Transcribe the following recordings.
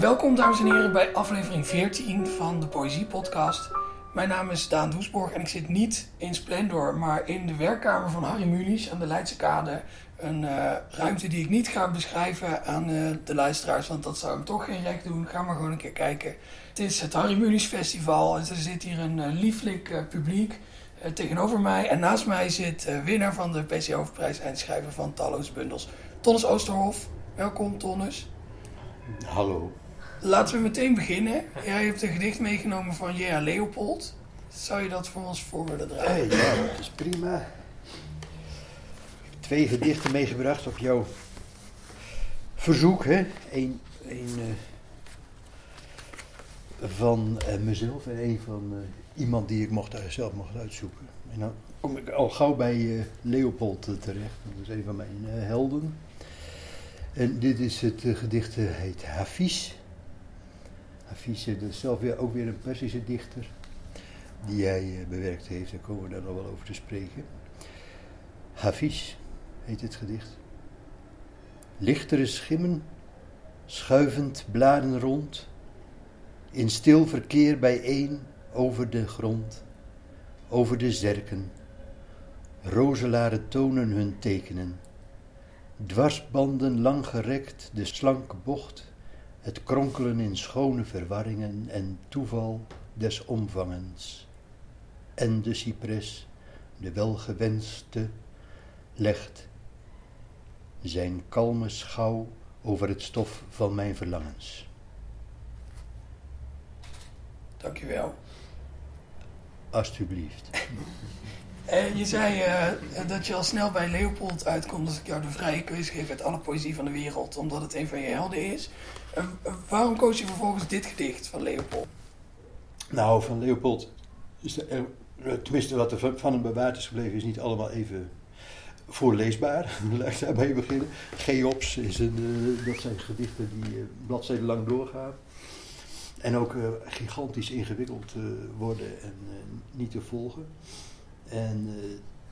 Welkom dames en heren bij aflevering 14 van de Poëzie Podcast. Mijn naam is Daan Doesborg en ik zit niet in Splendor, maar in de werkkamer van Harry Mulisch aan de Leidse Kade. Een uh, ruimte die ik niet ga beschrijven aan uh, de luisteraars, want dat zou hem toch geen recht doen. Ga maar gewoon een keer kijken. Het is het Harry Mulisch Festival en er zit hier een uh, lieflijk publiek tegenover mij. En naast mij zit winnaar van de PC Hoofdprijs en schrijver van talloze bundels, Tonnes Oosterhof. Welkom Tonnes. Hallo. Laten we meteen beginnen. Jij hebt een gedicht meegenomen van J.A. Leopold. Zou je dat voor ons voor willen? Hey, ja, dat is prima. Twee gedichten meegebracht op jouw verzoek. Hè? Eén, één uh, van uh, mezelf en één van uh, iemand die ik mocht, zelf mocht uitzoeken. En dan kom ik al gauw bij Leopold terecht. Dat is een van mijn helden. En dit is het gedicht, heet Hafiz. Hafiz is zelf weer, ook weer een Persische dichter. Die hij bewerkt heeft, daar komen we daar nog wel over te spreken. Hafiz heet het gedicht. Lichtere schimmen, schuivend bladen rond, in stil verkeer bijeen over de grond, over de zerken. Rozelaren tonen hun tekenen, dwarsbanden lang gerekt, de slanke bocht, het kronkelen in schone verwarringen en toeval des omvangens. En de cipres, de welgewenste, legt zijn kalme schouw over het stof van mijn verlangens. Dankjewel. Alsjeblieft. En je zei uh, dat je al snel bij Leopold uitkomt als ik jou de vrije keuze geef uit alle poëzie van de wereld, omdat het een van je helden is. Uh, waarom koos je vervolgens dit gedicht van Leopold? Nou, van Leopold, is er, tenminste wat er van hem bewaard is gebleven, is niet allemaal even voorleesbaar. Laat ik daarmee beginnen. Geops is een, dat zijn gedichten die bladzijden lang doorgaan. En ook gigantisch ingewikkeld worden en niet te volgen. En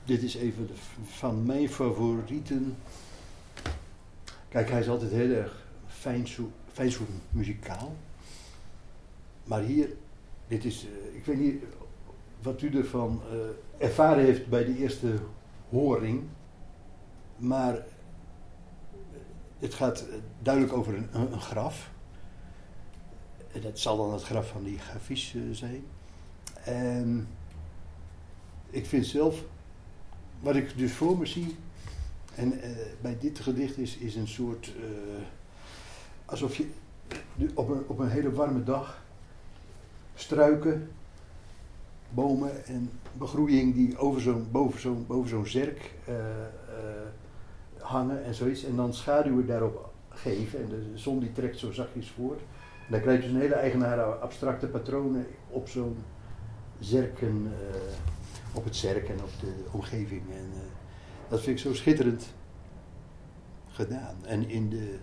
dit is even van mijn favorieten. Kijk, hij is altijd heel erg fijnzoet muzikaal. Maar hier, dit is, ik weet niet wat u ervan ervaren heeft bij de eerste horing. Maar het gaat duidelijk over een, een, graf. En dat zal dan het graf van die uh, zijn. En ik vind zelf, wat ik dus voor me zie, en uh, bij dit gedicht is, is een soort, uh, alsof je op een, op een hele warme dag struiken, bomen en begroeiing die over zo'n, boven zo'n, boven zo'n zerk hangen en zoiets. En dan schaduwen daarop geven. En de zon die trekt zo zachtjes voort. Dan krijg je dus een hele eigenaar abstracte patronen op zo'n zerken, uh, op het zerk en op de omgeving. En uh, dat vind ik zo schitterend gedaan. En in de,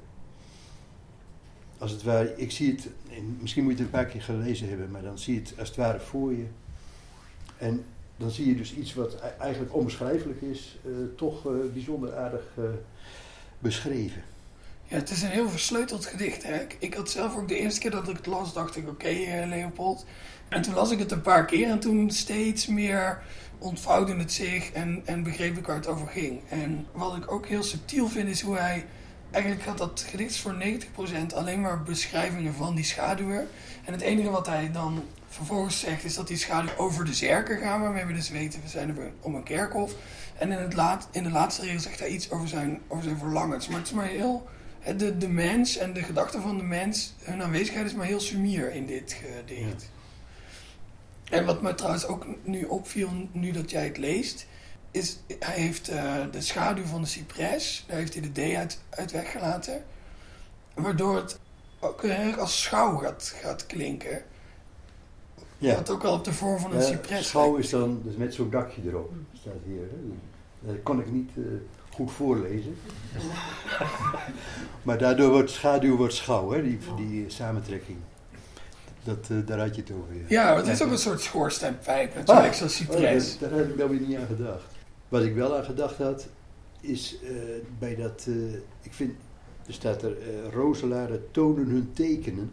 als het ware, ik zie het, misschien moet je het een paar keer gelezen hebben, maar dan zie je het als het ware voor je. En dan zie je dus iets wat eigenlijk onbeschrijfelijk is, uh, toch uh, bijzonder aardig beschreven. Ja, het is een heel versleuteld gedicht. Hè? Ik, had zelf ook de eerste keer dat ik het las, dacht ik, oké, okay, Leopold. En toen las ik het een paar keer en toen steeds meer ontvouwde het zich en, en begreep ik waar het over ging. En wat ik ook heel subtiel vind, is hoe hij... Eigenlijk gaat dat gedicht voor 90% alleen maar beschrijvingen van die schaduwen. En het enige wat hij dan vervolgens zegt, is dat die schaduw over de zerken gaan, waarmee we dus weten, we zijn om een kerkhof. En in, het laat, in de laatste regel zegt hij iets over zijn, over zijn verlangens. Maar het is maar heel, de, de mens en de gedachten van de mens, hun aanwezigheid is maar heel sumier in dit gedicht. En wat me trouwens ook nu opviel, nu dat jij het leest, is hij heeft uh, de schaduw van de cipres, daar heeft hij de D uit, uit weggelaten. Waardoor het ook heel erg als schouw gaat, gaat klinken. Ja. Wat ook al op de vorm van een ja, cipres. Schouw is dan dus met zo'n dakje erop, staat hier. Hè. Dat kon ik niet uh, goed voorlezen. maar daardoor wordt schaduw wordt schouw, hè, die, die samentrekking. Dat, uh, daar had je het over. Ja, ja het is ook een soort schoorsteenpijp, natuurlijk, ah, zo'n cipres. Oh, daar, daar, heb ik dan weer niet aan gedacht. Wat ik wel aan gedacht had, is uh, bij dat, ik vind Er staat er, uh, rozelaren tonen hun tekenen.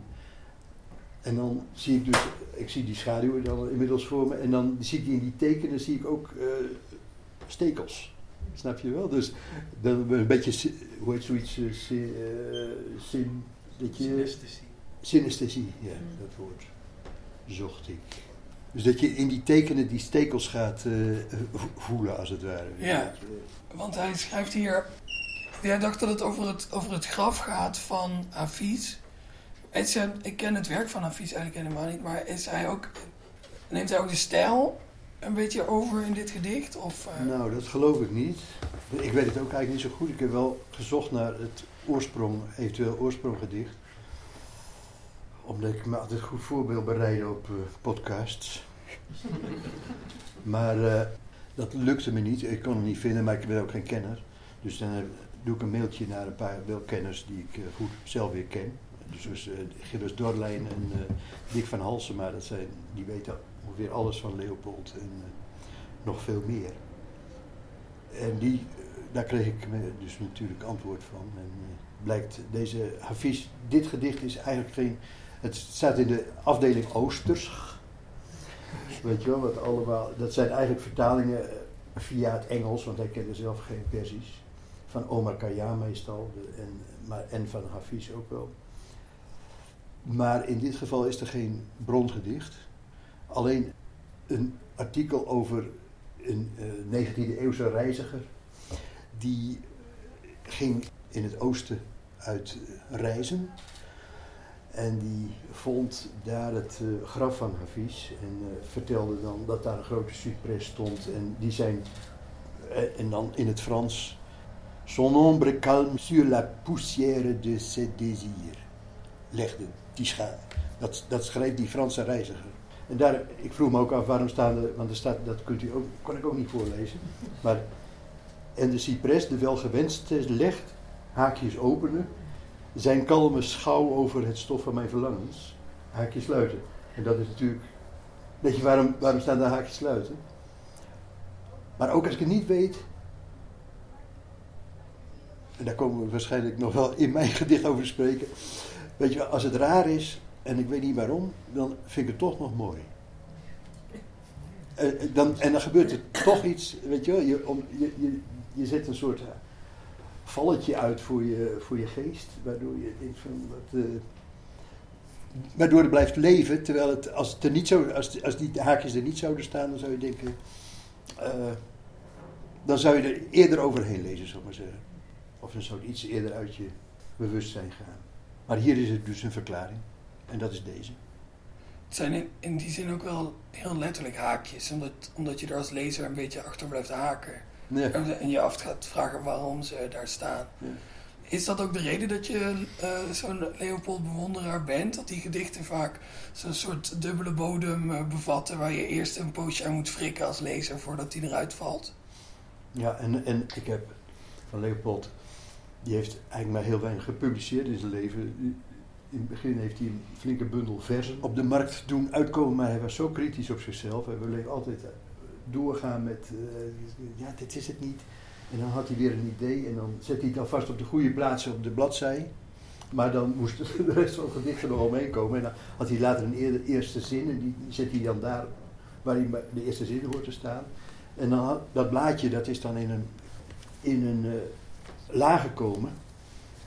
En dan zie ik dus, ik zie die schaduwen dan inmiddels voor me. En dan zie ik in die tekenen zie ik ook uh, stekels. Snap je wel? Dus dan een beetje, hoe heet zoiets, uh, sin, dat je, synesthesie. Synesthesie, ja, dat woord zocht ik. Dus dat je in die tekenen die stekels gaat uh, voelen, als het ware. Ja, want hij schrijft hier... Jij dacht dat het over het, over het graf gaat van Hafiz. Ik ken het werk van Hafiz eigenlijk helemaal niet, maar is hij ook, neemt hij ook de stijl een beetje over in dit gedicht? Of, uh... Nou, dat geloof ik niet. Ik weet het ook eigenlijk niet zo goed. Ik heb wel gezocht naar het oorsprong, eventueel oorsprong-gedicht omdat ik me altijd goed voorbeeld bereiden op uh, podcasts. maar uh, dat lukte me niet. Ik kon het niet vinden, maar ik ben ook geen kenner. Dus dan doe ik een mailtje naar een paar welkenners die ik goed zelf weer ken. Dus, dus Gilles Dorlijn en Dick van Halsema, dat zijn, die weten ongeveer alles van Leopold en nog veel meer. En die, daar kreeg ik dus natuurlijk antwoord van. En blijkt deze Hafiz, dit gedicht is eigenlijk geen het staat in de afdeling Oosters. Weet je wel, wat allemaal, dat zijn eigenlijk vertalingen eh, via het Engels, want hij kende zelf geen Persisch. Van Omar Khayyam meestal, en, maar, en van Hafiz ook wel. Maar in dit geval is er geen brongedicht. Alleen een artikel over een uh, 19e eeuwse reiziger. Die ging in het oosten uit reizen. En die vond daar het uh, graf van Hafiz en vertelde dan dat daar een grote cypress stond. En die zijn, en dan in het Frans, Son ombre calme sur la poussière de ses désirs. Legde die schaar. Dat, dat schreef die Franse reiziger. En daar, ik vroeg me ook af waarom staan er, want er staat, dat kunt u ook, kan ik ook niet voorlezen. Maar, en de cypress, de welgewenste, legt, haakjes openen, zijn kalme schouw over het stof van mijn verlangens. Haakjes sluiten. En dat is natuurlijk. Weet je waarom, waarom staan daar haakjes sluiten? Maar ook als ik het niet weet. En daar komen we waarschijnlijk nog wel in mijn gedicht over spreken. Weet je, als het raar is en ik weet niet waarom, dan vind ik het toch nog mooi. Uh, dan, en dan gebeurt er toch iets, weet je wel, je, om, je, je, je zet een soort valletje uit voor je, voor je geest, waardoor je denkt van wat. Uh, waardoor het blijft leven, terwijl het, als, het er niet zo, als, als die haakjes er niet zouden staan, dan zou je denken. Dan zou je er eerder overheen lezen, ik maar zeggen. Of dan zou het iets eerder uit je bewustzijn gaan. Maar hier is het dus een verklaring. En dat is deze. Het zijn in, in die zin ook wel heel letterlijk haakjes, omdat, omdat je er als lezer een beetje achter blijft haken. En je af gaat vragen waarom ze daar staan. Is dat ook de reden dat je uh, zo'n Leopold bewonderaar bent? Dat die gedichten vaak zo'n soort dubbele bodem uh, bevatten... waar je eerst een poosje aan moet frikken als lezer voordat die eruit valt? Ja, en, en ik heb van Leopold... die heeft eigenlijk maar heel weinig gepubliceerd in zijn leven. In het begin heeft hij een flinke bundel versen op de markt doen uitkomen... maar hij was zo kritisch op zichzelf. Hij bleef altijd doorgaan met, uh, ja, dit is het niet. En dan had hij weer een idee en dan zet hij het alvast op de goede plaats op de bladzij. Maar dan moest de rest van het gedicht er nog omheen komen. En dan had hij later een eerste zin en die zet hij dan daar waar hij de eerste zin hoort te staan. En dan had, dat blaadje dat is dan in een, in een uh, laag gekomen.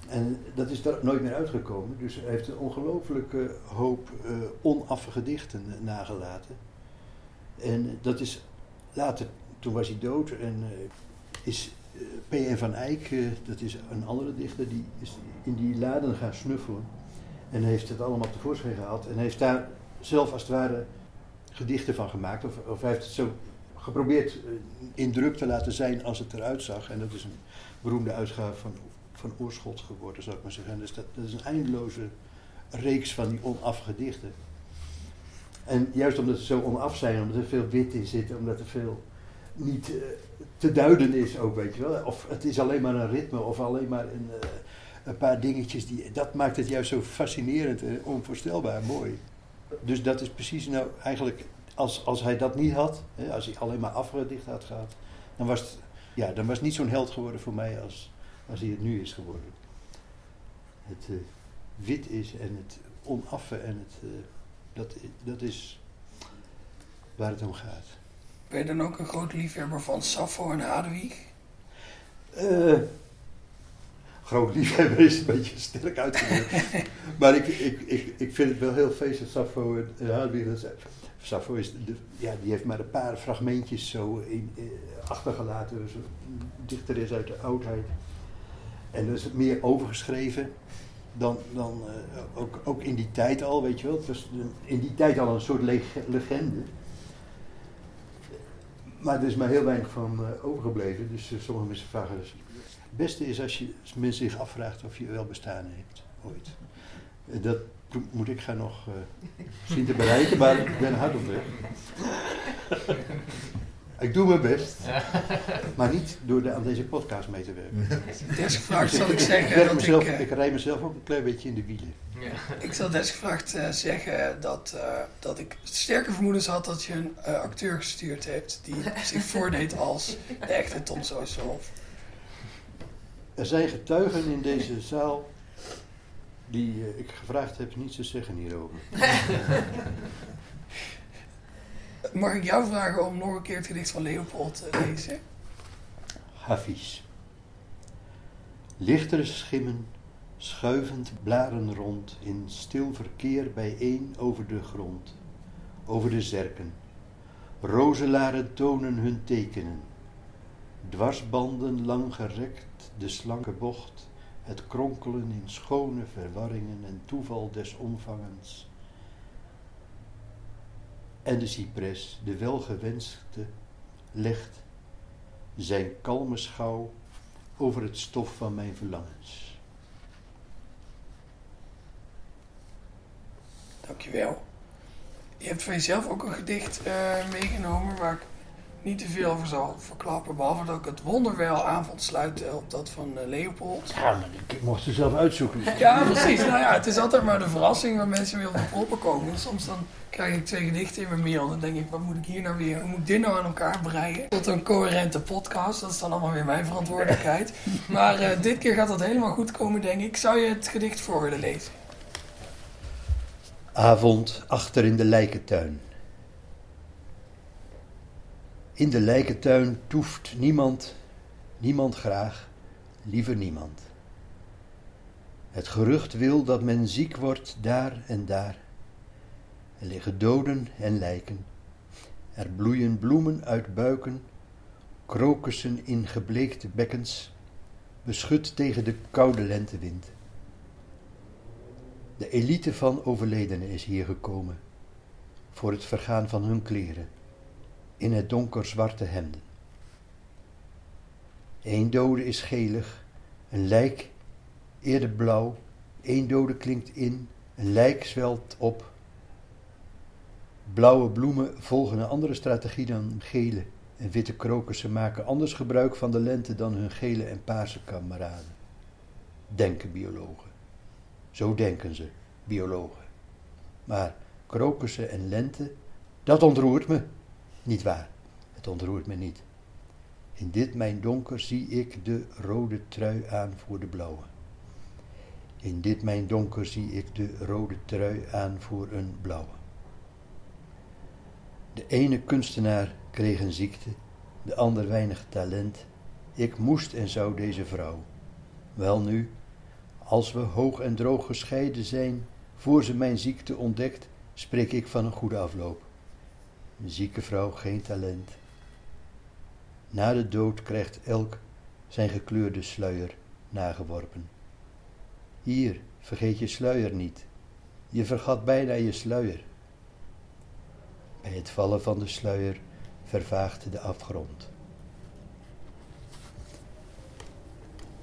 En dat is er nooit meer uitgekomen. Dus hij heeft een ongelooflijke hoop uh, onaffe gedichten nagelaten. En dat is Later, toen was hij dood en uh, is eh, P.N. van Eyck, dat is een andere dichter, die is in die laden gaan snuffelen. En heeft het allemaal tevoorschijn gehaald. En heeft daar zelf als het ware gedichten van gemaakt. Of, of heeft het zo geprobeerd in druk te laten zijn als het eruit zag. En dat is een beroemde uitgave van, van Oorschot geworden, zou ik maar zeggen. Dus dat, is een eindeloze reeks van die onafgedichten. En juist omdat ze zo onaf zijn, omdat er veel wit in zit, omdat er veel niet uh, te duiden is ook, weet je wel. Of het is alleen maar een ritme of alleen maar een, uh, een paar dingetjes. Die, dat maakt het juist zo fascinerend en onvoorstelbaar mooi. Dus dat is precies nou eigenlijk, als, als hij dat niet had, hè, als hij alleen maar afgedicht had gehad, dan was het, ja, dan was het niet zo'n held geworden voor mij als, als hij het nu is geworden. het eh, wit is en het onaffe en het, eh, dat, dat is waar het om gaat. Ben je dan ook een groot liefhebber van Sappho en Hadewig? Eh, groot liefhebber is een beetje sterk uitgedrukt. maar ik, ik, ik, ik vind het wel heel feestelijk, Sappho en, Hadewig. dat zijn- Sappho is, de, ja, die heeft maar een paar fragmentjes zo in, achtergelaten. Dus dichter is uit de oudheid. En het meer overgeschreven dan, dan eh, ook, ook in die tijd al, weet je wel. Het was in die tijd al een soort leg- legende. Maar er is maar heel weinig van eh, overgebleven. Dus eh, sommige mensen vragen... Dus, het beste is als, je, als men zich afvraagt of je wel bestaan heeft, ooit. Dat moet ik gaan nog zien te bereiken, maar ik ben hard op weg. Ik doe mijn best, maar niet door de, aan deze podcast mee te werken. Desgevraagd zal ik ik, zeggen werk dat mezelf, ik... ik rij mezelf ook een klein beetje in de wielen. Ik zal desgevraagd eh, zeggen dat, eh, dat ik sterke vermoedens had dat je een eh, acteur gestuurd hebt die zich voordeed als de echte Tom Sooshoff. Er zijn getuigen in deze zaal die ik gevraagd heb niets te zeggen hierover. Mag ik jou vragen om nog een keer het gedicht van Leopold te lezen? Hafiz. Lichtere schimmen, schuivend blaren rond, in stil verkeer bijeen over de grond, over de zerken. Rozelaren tonen hun tekenen, dwarsbanden lang gerekt, de slanke bocht, het kronkelen in schone verwarringen en toeval des omvangens. En de cipres, de welgewenste, legt zijn kalme schouw over het stof van mijn verlangens. Dankjewel. Je hebt van jezelf ook een gedicht eh, meegenomen waar ik niet te veel over zal verklappen. Behalve dat ik het wonderwel aan vond sluiten op dat van eh, Leopold. Ja, maar ik mocht het zelf uitzoeken. Ja, precies. Nou ja, het is altijd maar de verrassing waar mensen weer op de proppen komen. Soms dan krijg ik twee gedichten in mijn mail. Dan denk ik, wat moet ik hier nou weer, hoe moet ik dit nou aan elkaar breien? Tot een coherente podcast. Dat is dan allemaal weer mijn verantwoordelijkheid. Maar eh, dit keer gaat dat helemaal goed komen, denk ik. Zou je het gedicht voor willen lezen? Avond achter in de lijkentuin. In de lijkentuin toeft niemand, niemand graag, liever niemand. Het gerucht wil dat men ziek wordt daar en daar. Er liggen doden en lijken. Er bloeien bloemen uit buiken, krokussen in gebleekte bekkens, beschut tegen de koude lentewind. De elite van overledenen is hier gekomen, voor het vergaan van hun kleren, in het donker zwarte hemden. Eén dode is gelig, een lijk eerder blauw, één dode klinkt in, een lijk zwelt op. Blauwe bloemen volgen een andere strategie dan gele en witte krokussen maken anders gebruik van de lente dan hun gele en paarse kameraden. Denken biologen. Zo denken ze, biologen. Maar krokussen en lente, dat ontroert me. Niet waar, het ontroert me niet. In dit mijn donker zie ik de rode trui aan voor de blauwe. In dit mijn donker zie ik de rode trui aan voor een blauwe. De ene kunstenaar kreeg een ziekte, de ander weinig talent. Ik moest en zou deze vrouw. Wel nu, als we hoog en droog gescheiden zijn, voor ze mijn ziekte ontdekt, spreek ik van een goede afloop. Een zieke vrouw geen talent. Na de dood krijgt elk zijn gekleurde sluier nageworpen. Hier, vergeet je sluier niet. Je vergat bijna je sluier. Bij het vallen van de sluier vervaagt de afgrond.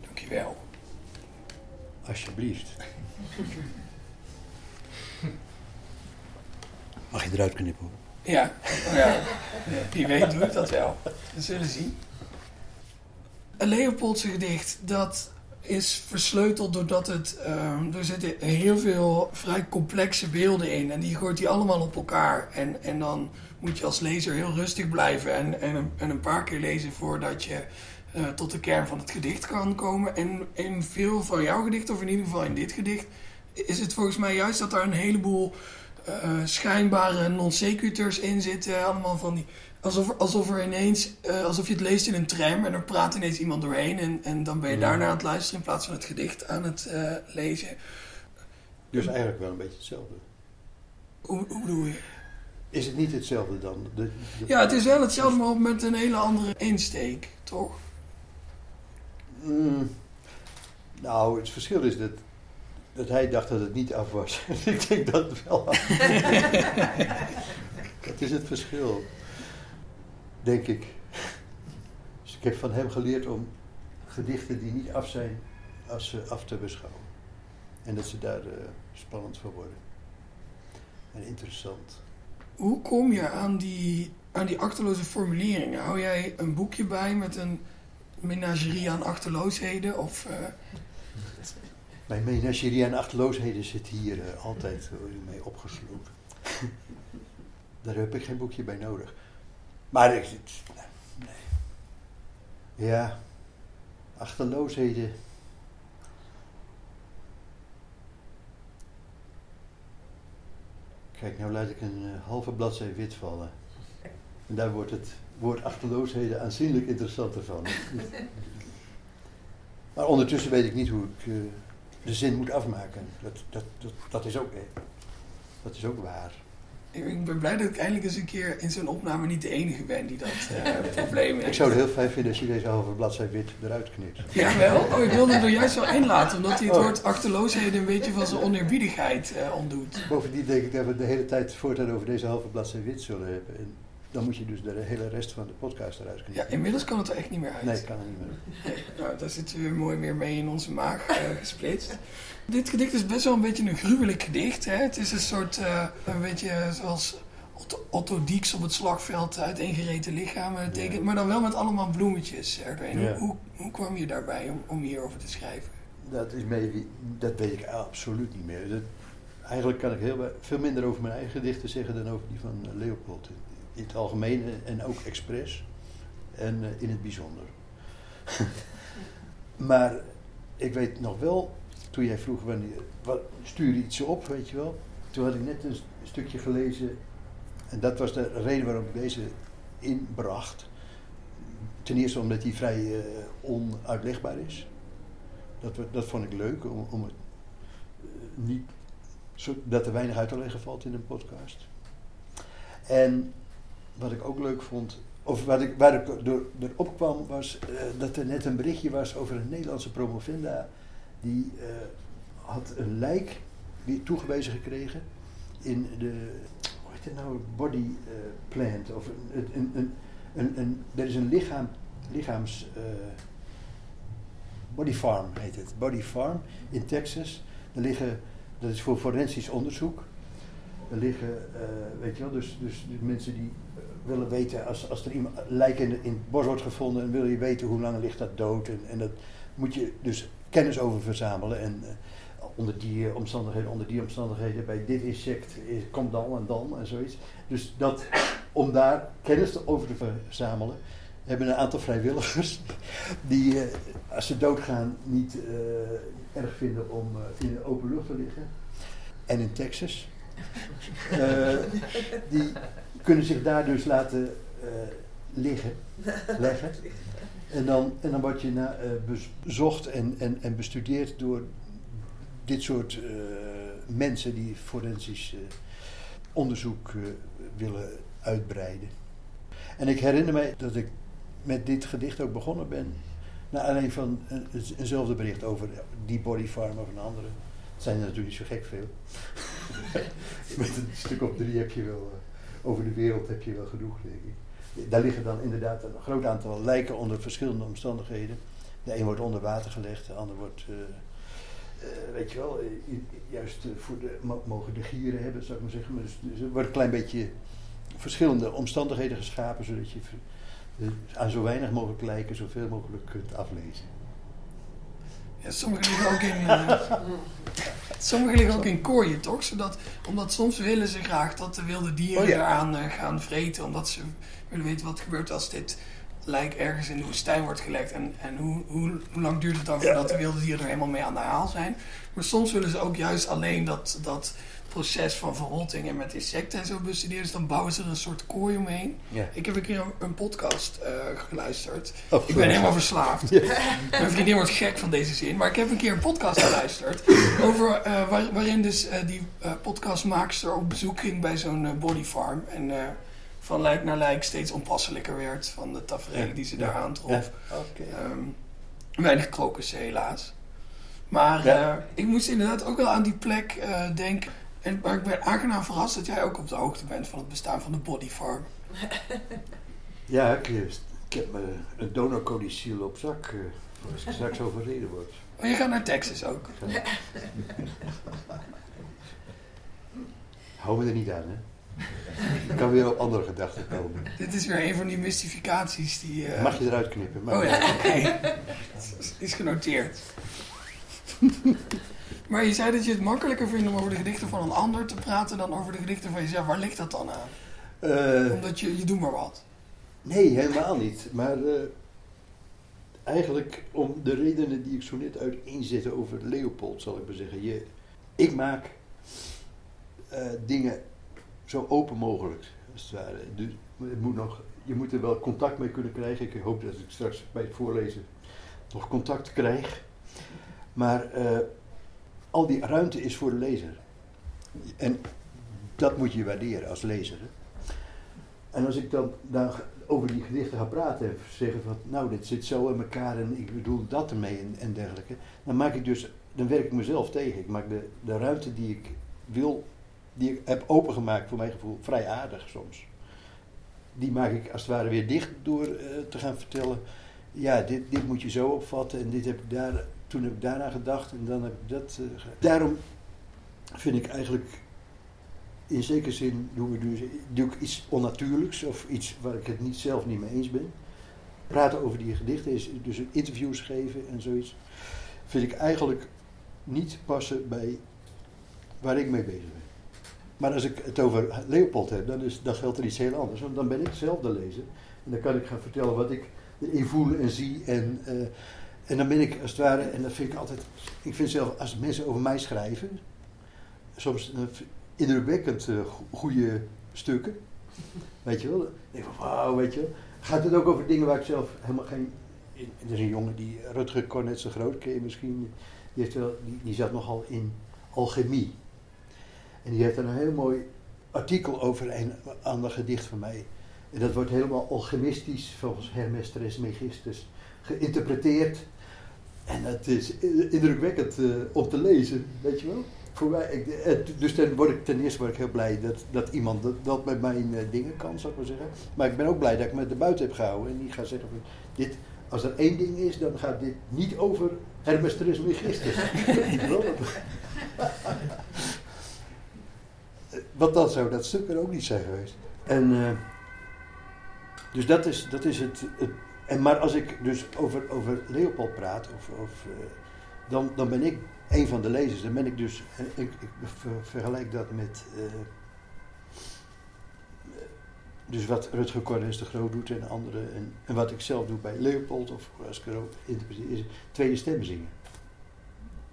Dankjewel. Alsjeblieft. Mag je eruit knippen? Ja, ja, weet doe ik dat wel. We zullen zien. Een Leopoldse gedicht, dat is versleuteld doordat het... ehm, er zitten heel veel vrij complexe beelden in. En die gooit hij allemaal op elkaar. En, en dan moet je als lezer heel rustig blijven. En, en, een, en een paar keer lezen voordat je eh, tot de kern van het gedicht kan komen. En in veel van jouw gedichten, of in ieder geval in dit gedicht, is het volgens mij juist dat er een heleboel uh, schijnbare non-secutors in zitten. Allemaal van die. Alsof, alsof er ineens, uh, alsof je het leest in een tram en er praat ineens iemand doorheen. En, en dan ben je daarna aan het luisteren in plaats van het gedicht aan het uh, lezen. Dus eigenlijk wel een beetje hetzelfde. Hoe, hoe bedoel je? Is het niet hetzelfde dan? De, de... Ja, het is wel hetzelfde, maar met een hele andere insteek, toch? Mm, nou, het verschil is dat, dat hij dacht dat het niet af was. ik denk dat het wel af Dat is het verschil. Denk ik. Dus ik heb van hem geleerd om gedichten die niet af zijn, als ze af te beschouwen. En dat ze daar uh, spannend voor worden. En interessant. Hoe kom je aan die, aan die achterloze formuleringen? Hou jij een boekje bij met een menagerie aan achterloosheden? Of, uh... Mijn menagerie aan achterloosheden zit hier uh, altijd mee opgesloten. Daar heb ik geen boekje bij nodig. Maar ik. Nee. Ja, achterloosheden. Kijk, nou laat ik een uh, halve bladzij wit vallen. En daar wordt het woord achterloosheden aanzienlijk interessanter van. maar ondertussen weet ik niet hoe ik uh, de zin moet afmaken. Dat, dat, dat, dat, is, ook, dat is ook waar. Ik ben blij dat ik eindelijk eens een keer in zo'n opname niet de enige ben die dat uh, probleem heeft. Ik zou het heel fijn vinden als je deze halve bladzij wit eruit knipt. Ja, wel? Oh, ik wilde er juist wel inlaten, omdat hij het oh. woord achterloosheden een beetje van zijn oneerbiedigheid uh, ontdoet. Bovendien denk ik dat we de hele tijd voortaan over deze halve bladzij wit zullen hebben. En dan moet je dus de hele rest van de podcast eruit knippen. Ja, inmiddels kan het er echt niet meer uit. Nee, kan er niet meer. Nou, daar zitten we mooi meer mee in onze maag uh, gesplitst. Dit gedicht is best wel een beetje een gruwelijk gedicht. Hè? Het is een soort, uh, een beetje zoals Otto, Otto Dieks op het slagveld uiteengereten lichamen tekent. Ja. Maar dan wel met allemaal bloemetjes. Ja. Hoe, hoe kwam je daarbij om, om hierover te schrijven? Dat, is mee, dat weet ik absoluut niet meer. Dat, eigenlijk kan ik heel, veel minder over mijn eigen gedichten zeggen dan over die van Leopold. In het algemeen en ook expres. En uh, in het bijzonder. maar ik weet nog wel, toen jij vroeg wanneer, wat, stuur iets op, weet je wel. Toen had ik net een stukje gelezen. En dat was de reden waarom ik deze inbracht. Ten eerste omdat die vrij uh, onuitlegbaar is. Dat, dat vond ik leuk, om, om het uh, niet, zo, dat er weinig uit te leggen valt in een podcast. En wat ik ook leuk vond, of wat ik, waar ik door, door opkwam, was uh, dat er net een berichtje was over een Nederlandse promovenda. Die uh, had een lijk die toegewezen gekregen in de, hoe heet het nou, body uh, plant. Of een, een, een, een, een, er is een lichaam, lichaams, body farm heet het, body farm in Texas. Daar liggen, dat is voor forensisch onderzoek. Liggen, weet je wel, dus, dus mensen die willen weten, als, als er iemand lijk in, het bos wordt gevonden, en wil je weten hoe lang ligt dat dood. En, en dat moet je dus kennis over verzamelen. En uh, onder die omstandigheden, onder die omstandigheden, bij dit insect komt dan en dan en zoiets. Dus dat, om daar kennis over te verzamelen, hebben een aantal vrijwilligers die, als ze doodgaan, niet erg vinden om in de open lucht te liggen. En in Texas. Die kunnen zich daar dus laten uh, liggen, leggen. En dan, en dan word je na, uh, bezocht en, en, en bestudeerd door dit soort uh, mensen die forensisch onderzoek willen uitbreiden. En ik herinner mij dat ik met dit gedicht ook begonnen ben. Naar alleen van een, eenzelfde bericht over die body farm of een andere. Zijn er natuurlijk niet zo gek veel. met een stuk of drie heb je wel over de wereld heb je wel genoeg, denk ik. Daar liggen dan inderdaad een groot aantal lijken onder verschillende omstandigheden. De een wordt onder water gelegd, de ander wordt, uh, uh, weet je wel, uh, juist voor de, mogen de gieren hebben, zou ik maar zeggen. Maar dus, dus, er wordt een klein beetje verschillende omstandigheden geschapen, zodat je aan zo weinig mogelijk lijken zoveel mogelijk kunt aflezen. Ja, sommige liggen ook in, uh, sommige liggen ook in kooien, toch? Zodat, omdat soms willen ze graag dat de wilde dieren oh, ja. eraan uh, gaan vreten, omdat ze willen weten wat gebeurt als dit lijk ergens in de woestijn wordt gelekt. En, en hoe, hoe, hoe lang duurt het dan voordat de wilde dieren er helemaal mee aan de haal zijn. Maar soms willen ze ook juist alleen dat, dat proces van verrotting en met insecten en zo bestuderen. Dus dan bouwen ze er een soort kooi omheen. Ja. Ik heb een keer een podcast eh, geluisterd. Oh, Ik ben helemaal verslaafd. Mijn vriendin wordt gek van deze zin. Maar ik heb een keer een podcast geluisterd. Over, eh, waar- waarin dus eh, die podcastmaakster op bezoek ging bij zo'n bodyfarm. En van lijk naar lijk steeds onpasselijker werd van de tafereelen Ja. die ze daar aantrof. Oké. Ehm, weinig krokussen helaas. Maar ik moest inderdaad ook wel aan die plek denken. En, maar ik ben aangenaam verrast dat jij ook op de hoogte bent van het bestaan van de bodyfarm. Ja, ik, eh, ik heb me een donorcodiciel op zak eh, voor als ik straks overreden word. Maar je gaat naar Texas ook. Hou me er niet aan, hè. Ik kan weer op andere gedachten komen. Dit is weer een van die mystificaties die... eh, Mag je eruit knippen? maar- Oh ja, oké. Is genoteerd. Maar je zei dat je het makkelijker vindt om over de gedichten van een ander te praten dan over de gedichten van jezelf. Waar ligt dat dan aan? Eh, Omdat je, je doet maar wat. nee, helemaal niet. Maar eh, eigenlijk om de redenen die ik zo net uiteenzette over Leopold, zal ik maar zeggen. Je, ik maak eh, dingen zo open mogelijk, als het ware. Dus het moet nog, je moet er wel contact mee kunnen krijgen. Ik hoop dat ik straks bij het voorlezen nog contact krijg. Maar al die ruimte is voor de lezer. En dat moet je waarderen als lezer. Hè? En als ik dan, over die gedichten ga praten en zeggen van, nou, dit zit zo in elkaar en ik bedoel dat ermee en, en dergelijke, dan maak ik dus, dan werk ik mezelf tegen. Ik maak de, de ruimte die ik wil, die ik heb opengemaakt voor mijn gevoel, vrij aardig soms. Die maak ik als het ware weer dicht door eh, te gaan vertellen. Ja, dit, dit moet je zo opvatten en dit heb ik daar, toen heb ik daarna gedacht en dan heb ik dat. eh, Daarom vind ik eigenlijk in zekere zin doe ik iets onnatuurlijks of iets waar ik het niet, zelf niet mee eens ben. Praten over die gedichten is dus interviews geven en zoiets. Vind ik eigenlijk niet passen bij waar ik mee bezig ben. Maar als ik het over Leopold heb, dan, is, dan geldt er iets heel anders. Want dan ben ik zelf de lezer. En dan kan ik gaan vertellen wat ik erin voel en zie. En, eh, en dan ben ik als het ware, en dat vind ik altijd. Ik vind zelf, als mensen over mij schrijven, soms eh, indrukwekkend eh, go- goede stukken. Weet je wel? Dan denk ik van wauw, weet je wel. Gaat het ook over dingen waar ik zelf helemaal geen... Er is een jongen die, Rutger Cornet zo groot, misschien. Die, heeft wel, die, die zat nogal in alchemie. En die heeft er een heel mooi artikel over een ander gedicht van mij. En dat wordt helemaal alchemistisch, volgens Hermes Trismegistus, geïnterpreteerd. En dat is indrukwekkend eh, om te lezen, weet je wel. Voor mij, ik, eh, dus dan word ik, ten eerste word ik heel blij dat, dat iemand dat, dat met mijn eh, dingen kan, zou ik maar zeggen. Maar ik ben ook blij dat ik me er buiten heb gehouden. En niet ga zeggen van, dit, als er één ding is, dan gaat dit niet over Hermes je wel? Want dan zou dat stuk er ook niet zijn geweest. En, dus dat is, dat is het, het. En maar als ik dus over, over Leopold praat, of, of, eh, dan, dan ben ik een van de lezers. Dan ben ik dus. en Ik, ik ver- vergelijk dat met. eh, dus wat Rutger Cornelis de Groot doet en anderen. En, en wat ik zelf doe bij Leopold, of als ik er ook interpreteer, is tweede stem zingen.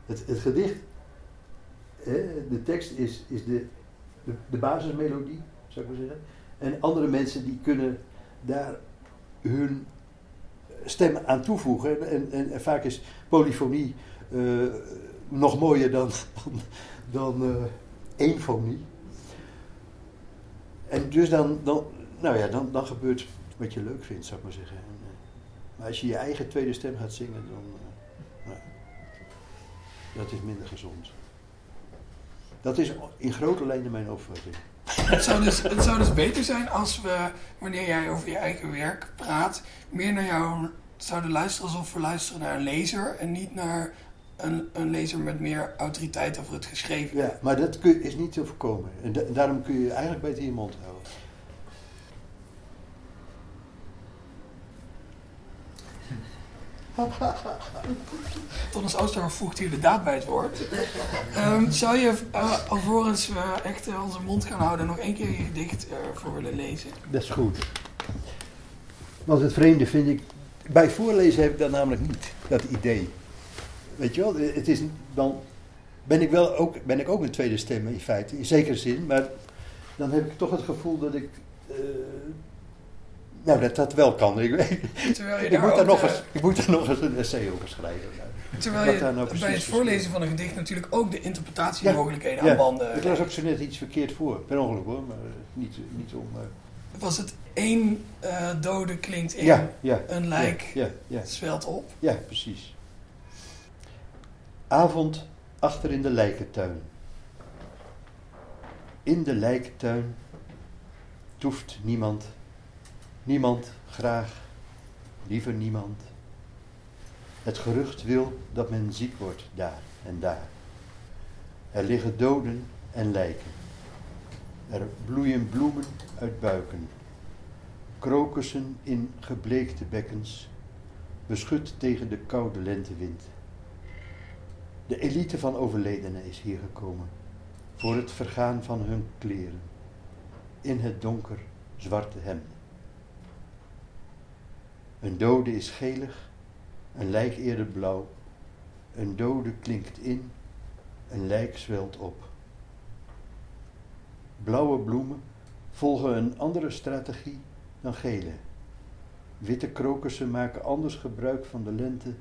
Het, het gedicht, hè, de tekst is, is de, de, de basismelodie, zou ik maar zeggen. En andere mensen die kunnen daar hun stem aan toevoegen. En, en, en vaak is polyfonie eh, nog mooier dan, dan, dan eh, eenfonie. En dus dan, dan, nou ja, dan, dan gebeurt wat je leuk vindt, zou ik maar zeggen. En, eh, maar als je je eigen tweede stem gaat zingen, dan. nou, dat is minder gezond. Dat is in grote lijnen mijn opvatting. Het zou, dus, het zou dus beter zijn als we, wanneer jij over je eigen werk praat, meer naar jou zouden luisteren alsof we luisteren naar een lezer en niet naar een, een lezer met meer autoriteit over het geschreven. Ja, maar dat kun, is niet te voorkomen. En da- daarom kun je eigenlijk beter je mond houden. Thomas Oosterhoff voegt hier de daad bij het woord. Ehm, zou je, uh, alvorens we echt eh, onze mond gaan houden, nog één keer je gedicht eh, voor willen lezen? Dat is goed. Want het vreemde vind ik, bij voorlezen heb ik dat namelijk niet, dat idee. Weet je wel, het is, dan ben ik wel ook, ben ik ook een tweede stem in feite, in zekere zin, maar dan heb ik toch het gevoel dat ik, nou dat dat wel kan. Ik, ik, moet daar nog eens, ik moet daar nog eens een essay over schrijven. Terwijl je nou bij het voorlezen van een gedicht natuurlijk ook de interpretatiemogelijkheden ja, aan banden... Ik las ook zo net iets verkeerd voor, per ongeluk hoor, maar niet, niet om... Uh, was het één uh, dode klinkt in, ja, ja, een lijk ja, ja, zwelt op? Ja, precies. Avond achter in de lijkentuin. In de lijkentuin toeft niemand, niemand graag, liever niemand. Het gerucht wil dat men ziek wordt daar en daar. Er liggen doden en lijken. Er bloeien bloemen uit buiken. Krokussen in gebleekte bekkens, beschut tegen de koude lentewind. De elite van overledenen is hier gekomen, voor het vergaan van hun kleren, in het donker zwarte hemden. Een dode is gelig, een lijk eerder blauw, een dode klinkt in, een lijk zwelt op. Blauwe bloemen volgen een andere strategie dan gele. Witte krokussen maken anders gebruik van de lente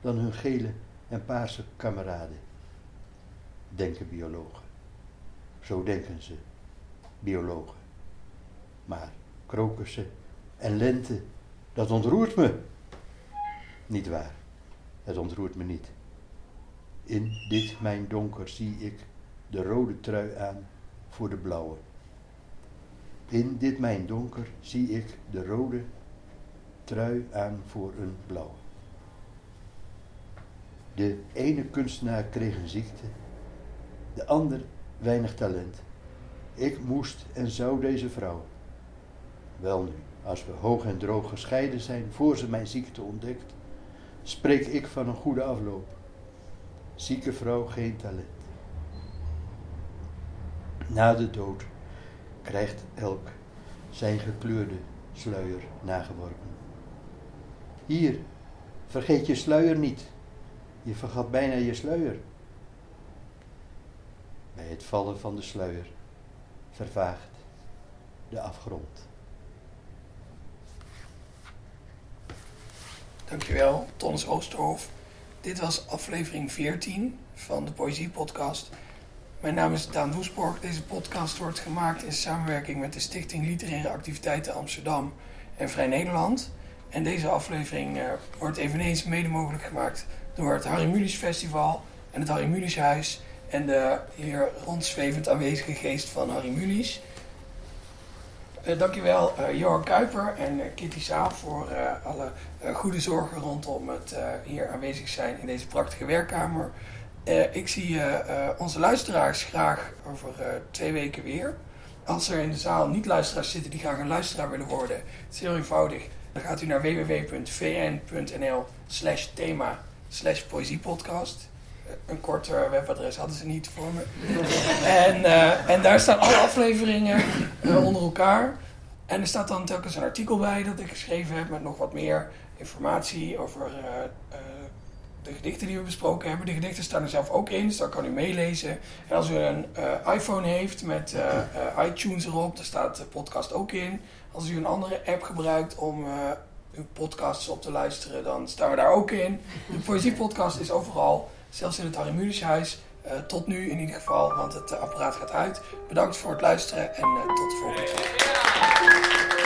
dan hun gele en paarse kameraden. Denken biologen. Zo denken ze, biologen. Maar krokussen en lente, dat ontroert me. Niet waar, het ontroert me niet. In dit mijn donker zie ik de rode trui aan voor de blauwe. In dit mijn donker zie ik de rode trui aan voor een blauwe. De ene kunstenaar kreeg een ziekte, de ander weinig talent. Ik moest en zou deze vrouw. Wel nu, als we hoog en droog gescheiden zijn voor ze mijn ziekte ontdekt, spreek ik van een goede afloop. Zieke vrouw geen talent. Na de dood krijgt elk zijn gekleurde sluier nageworpen. Hier, vergeet je sluier niet. Je vergat bijna je sluier. Bij het vallen van de sluier vervaagt de afgrond. Dankjewel, Tonnes Oosterhof. Dit was aflevering 14 van de Poëzie Podcast. Mijn naam is Daan Woesborg. Deze podcast wordt gemaakt in samenwerking met de Stichting Literaire Activiteiten Amsterdam en Vrij Nederland. En deze aflevering uh, wordt eveneens mede mogelijk gemaakt door het Harry Mulisch Festival en het Harry Mulisch Huis en de hier rondzwevend aanwezige geest van Harry Mulisch. Uh, dankjewel uh, Johan Kuiper en uh, Kitty Saab voor alle goede zorgen rondom het hier aanwezig zijn in deze prachtige werkkamer. ik zie onze luisteraars graag over twee weken weer. Als er in de zaal niet luisteraars zitten die graag een luisteraar willen worden, het is heel eenvoudig. Dan gaat u naar www.vn.nl slash thema slash poëziepodcast. Een kort webadres hadden ze niet voor me. en, uh, en daar staan alle afleveringen uh, onder elkaar. En er staat dan telkens een artikel bij dat ik geschreven heb met nog wat meer informatie over uh, de gedichten die we besproken hebben. De gedichten staan er zelf ook in, dus daar kan u meelezen. En als u een iPhone heeft met iTunes erop, daar staat de podcast ook in. Als u een andere app gebruikt om uw podcasts op te luisteren, dan staan we daar ook in. De Poëziepodcast is overal, zelfs in het Harry eh, tot nu in ieder geval, want het eh, apparaat gaat uit. Bedankt voor het luisteren en eh, tot de volgende keer.